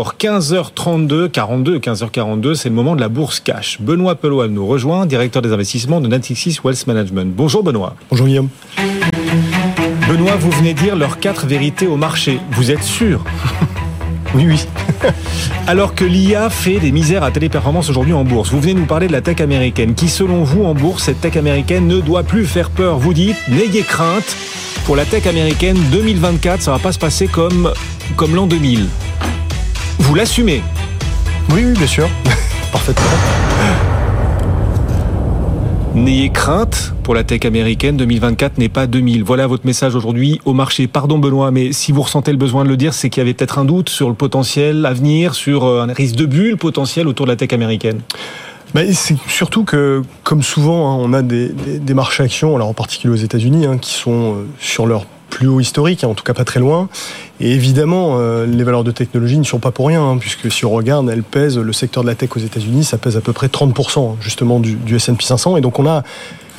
15h32, 42, 15h42, c'est le moment de la bourse cash. Benoît Peloal nous rejoint, directeur des investissements de Natixis Wealth Management. Bonjour Benoît. Bonjour Guillaume. Benoît, vous venez dire leurs quatre vérités au marché. Vous êtes sûr? Oui, oui. Alors que l'IA fait des misères à téléperformance aujourd'hui en bourse, vous venez nous parler de la tech américaine, qui selon vous en bourse, cette tech américaine ne doit plus faire peur. Vous dites, n'ayez crainte, pour la tech américaine, 2024, ça va pas se passer comme, comme l'an 2000. Vous l'assumez Oui, oui, bien sûr. Parfaitement. N'ayez crainte, pour la tech américaine, 2024 n'est pas 2000. Voilà votre message aujourd'hui au marché. Pardon Benoît, mais si vous ressentez le besoin de le dire, c'est qu'il y avait peut-être un doute sur le potentiel à venir, sur euh, un risque de bulle potentiel autour de la tech américaine. c'est surtout que, comme souvent, hein, on a des, marchés actions, alors en particulier aux États-Unis, hein, qui sont euh, sur leur plus haut historique, hein, en tout cas pas très loin. Et évidemment, euh, les valeurs de technologie ne sont pas pour rien, hein, puisque si on regarde, elles pèsent, le secteur de la tech aux États-Unis, ça pèse à peu près 30% justement du, du S&P 500. Et donc on a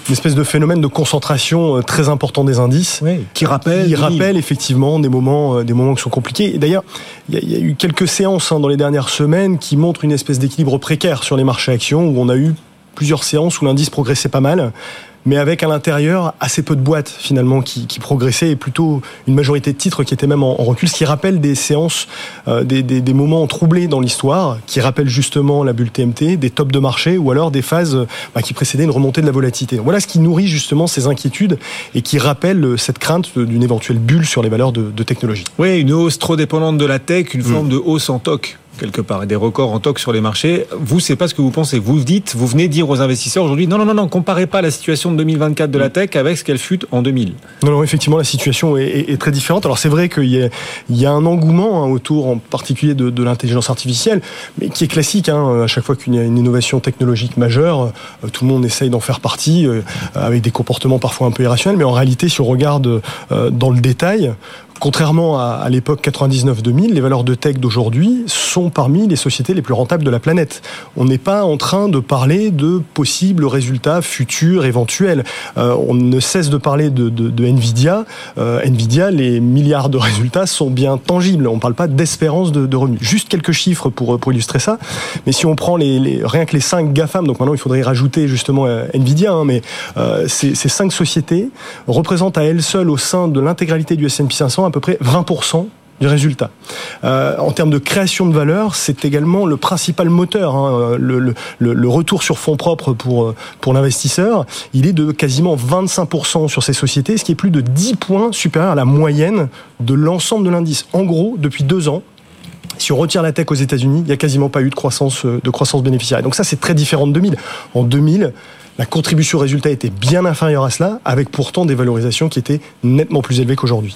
une espèce de phénomène de concentration euh, très important des indices, qui rappelle, qui rappelle effectivement des moments, euh, des moments qui sont compliqués. Et d'ailleurs, il y, a eu quelques séances hein, dans les dernières semaines qui montrent une espèce d'équilibre précaire sur les marchés actions, où on a eu plusieurs séances où l'indice progressait pas mal mais avec à l'intérieur assez peu de boîtes finalement qui, qui, progressaient et plutôt une majorité de titres qui étaient même en, recul, ce qui rappelle des séances, euh, des, des, des, moments troublés dans l'histoire, qui rappellent justement la bulle TMT, des tops de marché ou alors des phases bah, qui précédaient une remontée de la volatilité. Voilà ce qui nourrit justement ces inquiétudes et qui rappelle cette crainte d'une éventuelle bulle sur les valeurs de, de, technologie. Oui, une hausse trop dépendante de la tech, une mm. forme de hausse en toc quelque part et des records en toc sur les marchés. Vous, c'est pas ce que vous pensez. Vous dites, vous venez dire aux investisseurs aujourd'hui, non, non, non, non, comparez pas la situation de 2024 de la tech avec ce qu'elle fut en 2000. Non, non, effectivement, la situation est, est, très différente. Alors c'est vrai qu'il y, y, a un engouement hein, autour, en particulier de, de l'intelligence artificielle, mais qui est classique. Hein, à chaque fois qu'il y a une innovation technologique majeure, euh, tout le monde essaye d'en faire partie, euh, avec des comportements parfois un peu irrationnels. Mais en réalité, si on regarde euh, dans le détail, Contrairement à, l'époque 99-2000, les valeurs de tech d'aujourd'hui sont parmi les sociétés les plus rentables de la planète. On n'est pas en train de parler de possibles résultats futurs éventuels. Euh, on ne cesse de parler de, Nvidia. Euh, Nvidia, les milliards de résultats sont bien tangibles. On ne parle pas d'espérance de, revenus. Juste quelques chiffres pour, pour illustrer ça. Mais si on prend les, rien que les cinq GAFAM, donc maintenant il faudrait rajouter justement euh, Nvidia, hein, mais ces, ces cinq sociétés représentent à elles seules au sein de l'intégralité du S&P 500 peu près 20% du résultat. Euh, en termes de création de valeur, c'est également le principal moteur. Hein, le, retour sur fonds propres pour, pour l'investisseur, il est de quasiment 25% sur ces sociétés, ce qui est plus de 10 points supérieur à la moyenne de l'ensemble de l'indice. En gros, depuis deux ans, si on retire la tech aux États-Unis, il n'y a quasiment pas eu de croissance, de croissance bénéficiaire. Donc ça, c'est très différent de 2000. En 2000, la contribution résultat était bien inférieure à cela, avec pourtant des valorisations qui étaient nettement plus élevées qu'aujourd'hui.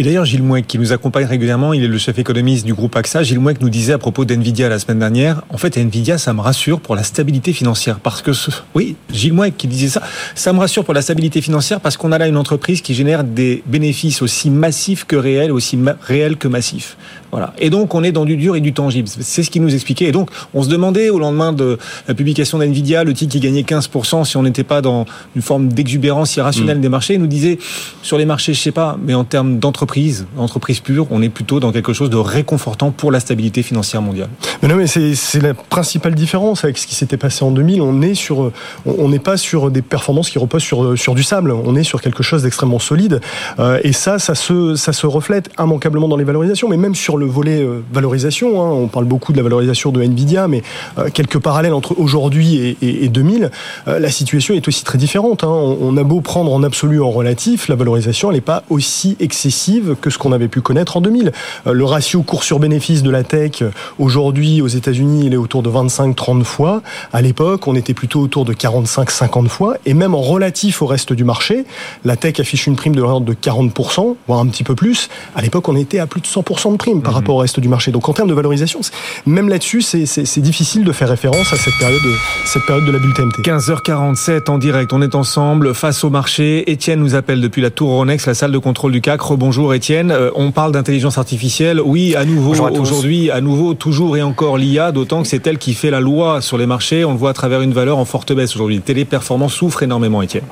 Et d'ailleurs, Gilles Mouek, qui nous accompagne régulièrement, il est le chef économiste du groupe AXA. Gilles Mouek nous disait à propos d'NVIDIA la semaine dernière, en fait, NVIDIA, ça me rassure pour la stabilité financière. Parce que, ce... oui, Gilles Mouek qui disait ça, ça me rassure pour la stabilité financière parce qu'on a là une entreprise qui génère des bénéfices aussi massifs que réels, aussi réels que massifs. Voilà. Et donc, on est dans du dur et du tangible. C'est ce qu'il nous expliquait. Et donc, on se demandait au lendemain de la publication d'NVIDIA, le titre qui gagnait 15%, si on n'était pas dans une forme d'exubérance irrationnelle mm. des marchés. Il nous disait, sur les marchés, je sais pas, mais en termes d'entreprise, entreprise pure, on est plutôt dans quelque chose de réconfortant pour la stabilité financière mondiale. Mais non, mais c'est la principale différence avec ce qui s'était passé en 2000. On est sur, on n'est pas sur des performances qui reposent sur, sur du sable. On est sur quelque chose d'extrêmement solide. Euh, et ça, ça se, ça se reflète immanquablement dans les valorisations, mais même sur le volet euh, valorisation. Hein. On parle beaucoup de la valorisation de Nvidia, mais euh, quelques parallèles entre aujourd'hui et, 2000. Euh, la situation est aussi très différente. Hein. On, a beau prendre en absolu, en relatif, la valorisation, n'est pas aussi excessive que ce qu'on avait pu connaître en 2000. le ratio cours sur bénéfice de la tech, aujourd'hui aux États-Unis, il est autour de 25-30 fois. À l'époque, on était plutôt autour de 45-50 fois. Et même en relatif au reste du marché, la tech affiche une prime de l'ordre de 40%, voire un petit peu plus. À l'époque, on était à plus de 100% de prime rapport au reste du marché. Donc en termes de valorisation, même là-dessus, c'est difficile de faire référence à cette période, cette période de la bulle TMT. 15h47 en direct, on est ensemble face au marché. Étienne nous appelle depuis la Tour Ronex, la salle de contrôle du CAC. Rebonjour Étienne. Euh, on parle d'intelligence artificielle. Oui, à nouveau, aujourd'hui, à nouveau, toujours et encore l'IA, d'autant que c'est elle qui fait la loi sur les marchés. On le voit à travers une valeur en forte baisse aujourd'hui. Téléperformance souffre énormément, Étienne.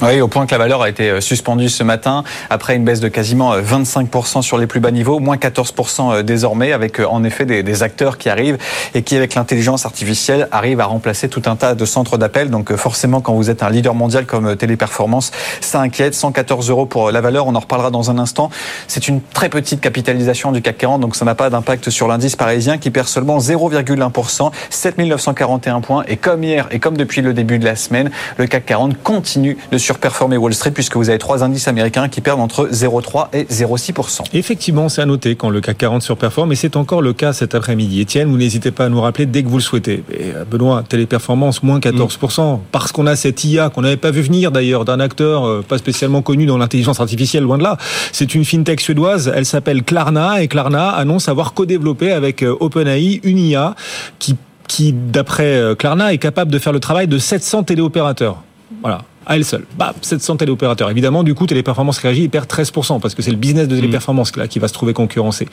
Oui, au point que la valeur a été euh, suspendue ce matin après une baisse de quasiment 25% sur les plus bas niveaux, moins 14% désormais, avec en effet des, des, acteurs qui arrivent et qui, avec l'intelligence artificielle, arrivent à remplacer tout un tas de centres d'appel. Donc forcément, quand vous êtes un leader mondial comme Téléperformance, ça inquiète. 114 euros pour la valeur, on en reparlera dans un instant. C'est une très petite capitalisation du CAC 40, donc ça n'a pas d'impact sur l'indice parisien qui perd seulement 0,1%, 7941 points. Et comme hier et comme depuis le début de la semaine, le CAC 40 continue de surperformer Wall Street puisque vous avez trois indices américains qui perdent entre 0,3 et 0,6%. Effectivement, c'est à noter quand le CAC 40 surperforme et c'est encore le cas cet après-midi. Étienne, vous n'hésitez pas à nous rappeler dès que vous le souhaitez. Euh, Benoît, téléperformance moins 14%, parce qu'on a cette IA qu'on n'avait pas vu venir d'ailleurs d'un acteur euh, pas spécialement connu dans l'intelligence artificielle, loin de là. C'est une fintech suédoise, elle s'appelle Klarna et Klarna annonce avoir co-développé avec euh, OpenAI une IA qui qui, d'après Klarna, est capable de faire le travail de 700 téléopérateurs. Voilà à elle seule. Bah, 700 téléopérateurs. Évidemment, du coup, Téléperformance réagit et perd 13% parce que c'est le business de mmh. Téléperformance là, qui va se trouver concurrencé.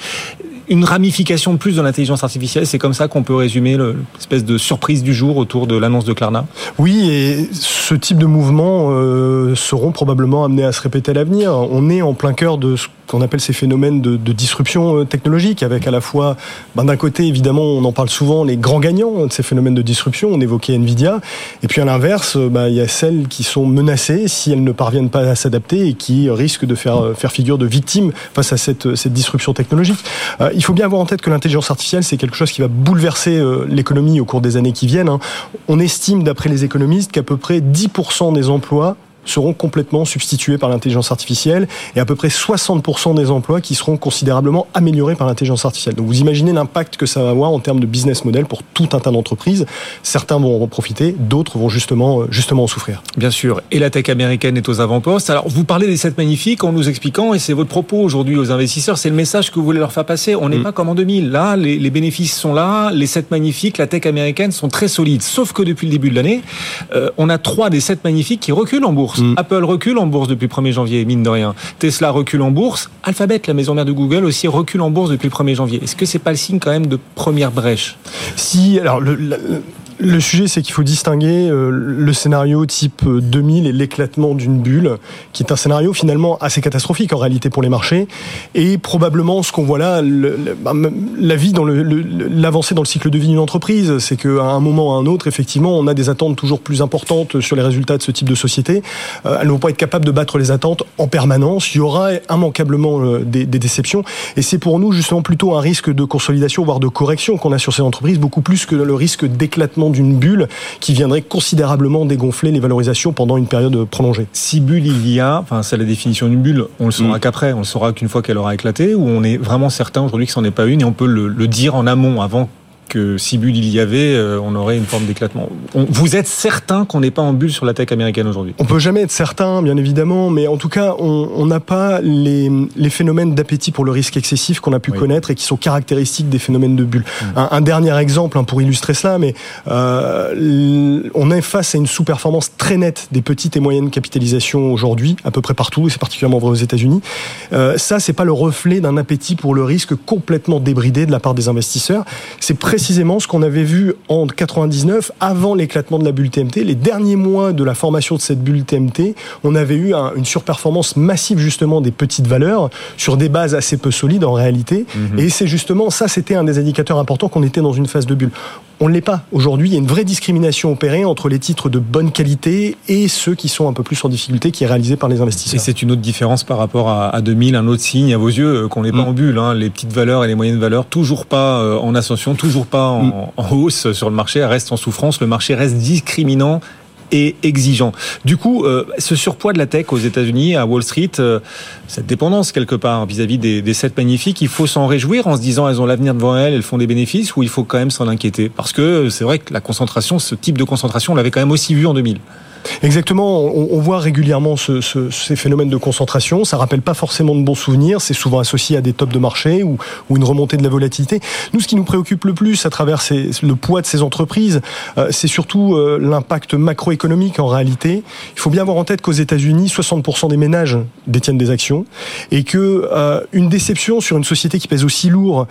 Une ramification de plus de l'intelligence artificielle, c'est comme ça qu'on peut résumer l'espèce de surprise du jour autour de l'annonce de Klarna Oui, et ce type de mouvements euh, seront probablement amenés à se répéter à l'avenir. On est en plein cœur de ce qu'on appelle ces phénomènes de, disruption euh, technologique, avec à la fois, ben, d'un côté, évidemment, on en parle souvent, les grands gagnants de ces phénomènes de disruption, on évoquait Nvidia, et puis à l'inverse, ben, il y a celles qui sont menacées si elles ne parviennent pas à s'adapter et qui risquent de faire, faire figure de victimes face à cette, cette disruption technologique. Euh, il faut bien avoir en tête que l'intelligence artificielle, c'est quelque chose qui va bouleverser euh, l'économie au cours des années qui viennent. Hein. On estime, d'après les économistes, qu'à peu près 10% des emplois seront complètement substitués par l'intelligence artificielle et à peu près 60% des emplois qui seront considérablement améliorés par l'intelligence artificielle. Donc vous imaginez l'impact que ça va avoir en termes de business model pour tout un tas d'entreprises. Certains vont en profiter, d'autres vont justement, euh, justement en souffrir. Bien sûr. Et la tech américaine est aux avant-postes. Alors vous parlez des 7 magnifiques en nous expliquant, et c'est votre propos aujourd'hui aux investisseurs, c'est le message que vous voulez leur faire passer. On n'est mm. pas comme en 2000. Là, les, les, bénéfices sont là, les 7 magnifiques, la tech américaine sont très solides. Sauf que depuis le début de l'année, euh, on a trois des 7 magnifiques qui reculent en bourse. Mm. Apple recule en bourse depuis le 1er janvier, mine de rien. Tesla recule en bourse. Alphabet, la maison mère de Google, aussi recule en bourse depuis le 1er janvier. Est-ce que c'est pas le signe quand même de première brèche? Si, alors le, le sujet, c'est qu'il faut distinguer euh, le scénario type 2000 et l'éclatement d'une bulle, qui est un scénario finalement assez catastrophique en réalité pour les marchés, et probablement ce qu'on voit là, bah, la vie dans l'avancée dans le cycle de vie d'une entreprise, c'est qu'à un moment ou à un autre, effectivement, on a des attentes toujours plus importantes sur les résultats de ce type de société. Euh, elles ne vont pas être capables de battre les attentes en permanence. Il y aura immanquablement euh, des déceptions, et c'est pour nous justement plutôt un risque de consolidation, voire de correction qu'on a sur ces entreprises, beaucoup plus que le risque d'éclatement d'une bulle qui viendrait considérablement dégonfler les valorisations pendant une période prolongée. Si bulle il y a, enfin c'est la définition d'une bulle, on le saura mm. qu'après, on le saura qu'une fois qu'elle aura éclaté, ou on est vraiment certain aujourd'hui que ce n'en est pas une et on peut le, le dire en amont avant que si bulle il y avait, euh, on aurait une forme d'éclatement. Vous êtes certain qu'on n'est pas en bulle sur la tech américaine aujourd'hui? On peut jamais être certain, bien évidemment, mais en tout cas, on n'a pas les, les phénomènes d'appétit pour le risque excessif qu'on a pu connaître et qui sont caractéristiques des phénomènes de bulle. Mm. Un, dernier exemple hein, pour illustrer cela, mais euh, on est face à une sous-performance très nette des petites et moyennes capitalisations aujourd'hui, à peu près partout, et c'est particulièrement vrai aux États-Unis. Euh, ça, c'est pas le reflet d'un appétit pour le risque complètement débridé de la part des investisseurs. C'est précisément ce qu'on avait vu en 99, avant l'éclatement de la bulle TMT. Les derniers mois de la formation de cette bulle TMT, on avait eu une surperformance massive justement des petites valeurs sur des bases assez peu solides en réalité. Mhm. Et c'est justement ça, c'était un des indicateurs importants qu'on était dans une phase de bulle. On ne l'est pas. Aujourd'hui, il y a une vraie discrimination opérée entre les titres de bonne qualité et ceux qui sont un peu plus en difficulté, qui est réalisé par les investisseurs. Et c'est une autre différence par rapport à, 2000, un autre signe à vos yeux euh, qu'on n'est pas mm. en bulle. Hein. Les petites valeurs et les moyennes valeurs, toujours pas euh, en ascension, toujours pas en, mm. en hausse sur le marché, restent en souffrance. Le marché reste discriminant et exigeant. Du coup, euh, ce surpoids de la tech aux États-Unis, à Wall Street, euh, cette dépendance quelque part vis-à-vis des, des sept magnifiques, il faut s'en réjouir en se disant elles ont l'avenir devant elles, elles font des bénéfices, ou il faut quand même s'en inquiéter Parce que c'est vrai que la concentration, ce type de concentration, on l'avait quand même aussi vu en 2000. Exactement, on, voit régulièrement ces phénomènes de concentration. Ça rappelle pas forcément de bons souvenirs. C'est souvent associé à des tops de marché ou, une remontée de la volatilité. Nous, ce qui nous préoccupe le plus à travers le poids de ces entreprises, euh, c'est surtout euh, l'impact macroéconomique en réalité. Il faut bien avoir en tête qu'aux États-Unis, 60% des ménages détiennent des actions et que euh, une déception sur une société qui pèse aussi lourd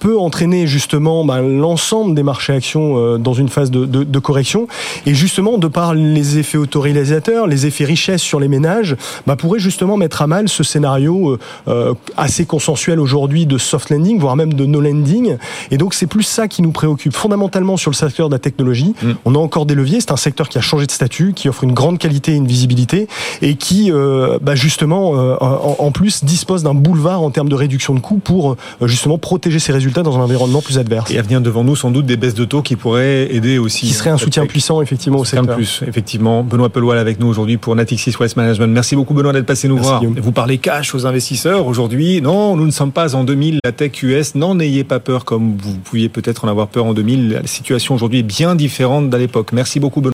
peut entraîner justement ben, l'ensemble des marchés actions dans une phase de, de correction. Et justement, de par les effets effets autoréalisateurs, les effets richesse sur les ménages, bah, pourraient justement mettre à mal ce scénario euh, assez consensuel aujourd'hui de soft landing, voire même de no landing. Et donc c'est plus ça qui nous préoccupe fondamentalement sur le secteur de la technologie. Mm. On a encore des leviers. C'est un secteur qui a changé de statut, qui offre une grande qualité et une visibilité, et qui euh, bah, justement euh, en, plus dispose d'un boulevard en termes de réduction de coûts pour justement protéger ses résultats dans un environnement plus adverse. Et à venir devant nous sans doute des baisses de taux qui pourraient aider aussi. Qui serait un soutien puissant effectivement au secteur. plus effectivement. Benoît Peloil avec nous aujourd'hui pour Natixis West Management. Merci beaucoup Benoît d'être passé nous voir. Vous parlez cash aux investisseurs aujourd'hui. Non, nous ne sommes pas en 2000. La tech US, n'en ayez pas peur comme vous pouviez peut-être en avoir peur en 2000. La situation aujourd'hui est bien différente d'à l'époque. Merci beaucoup Benoît.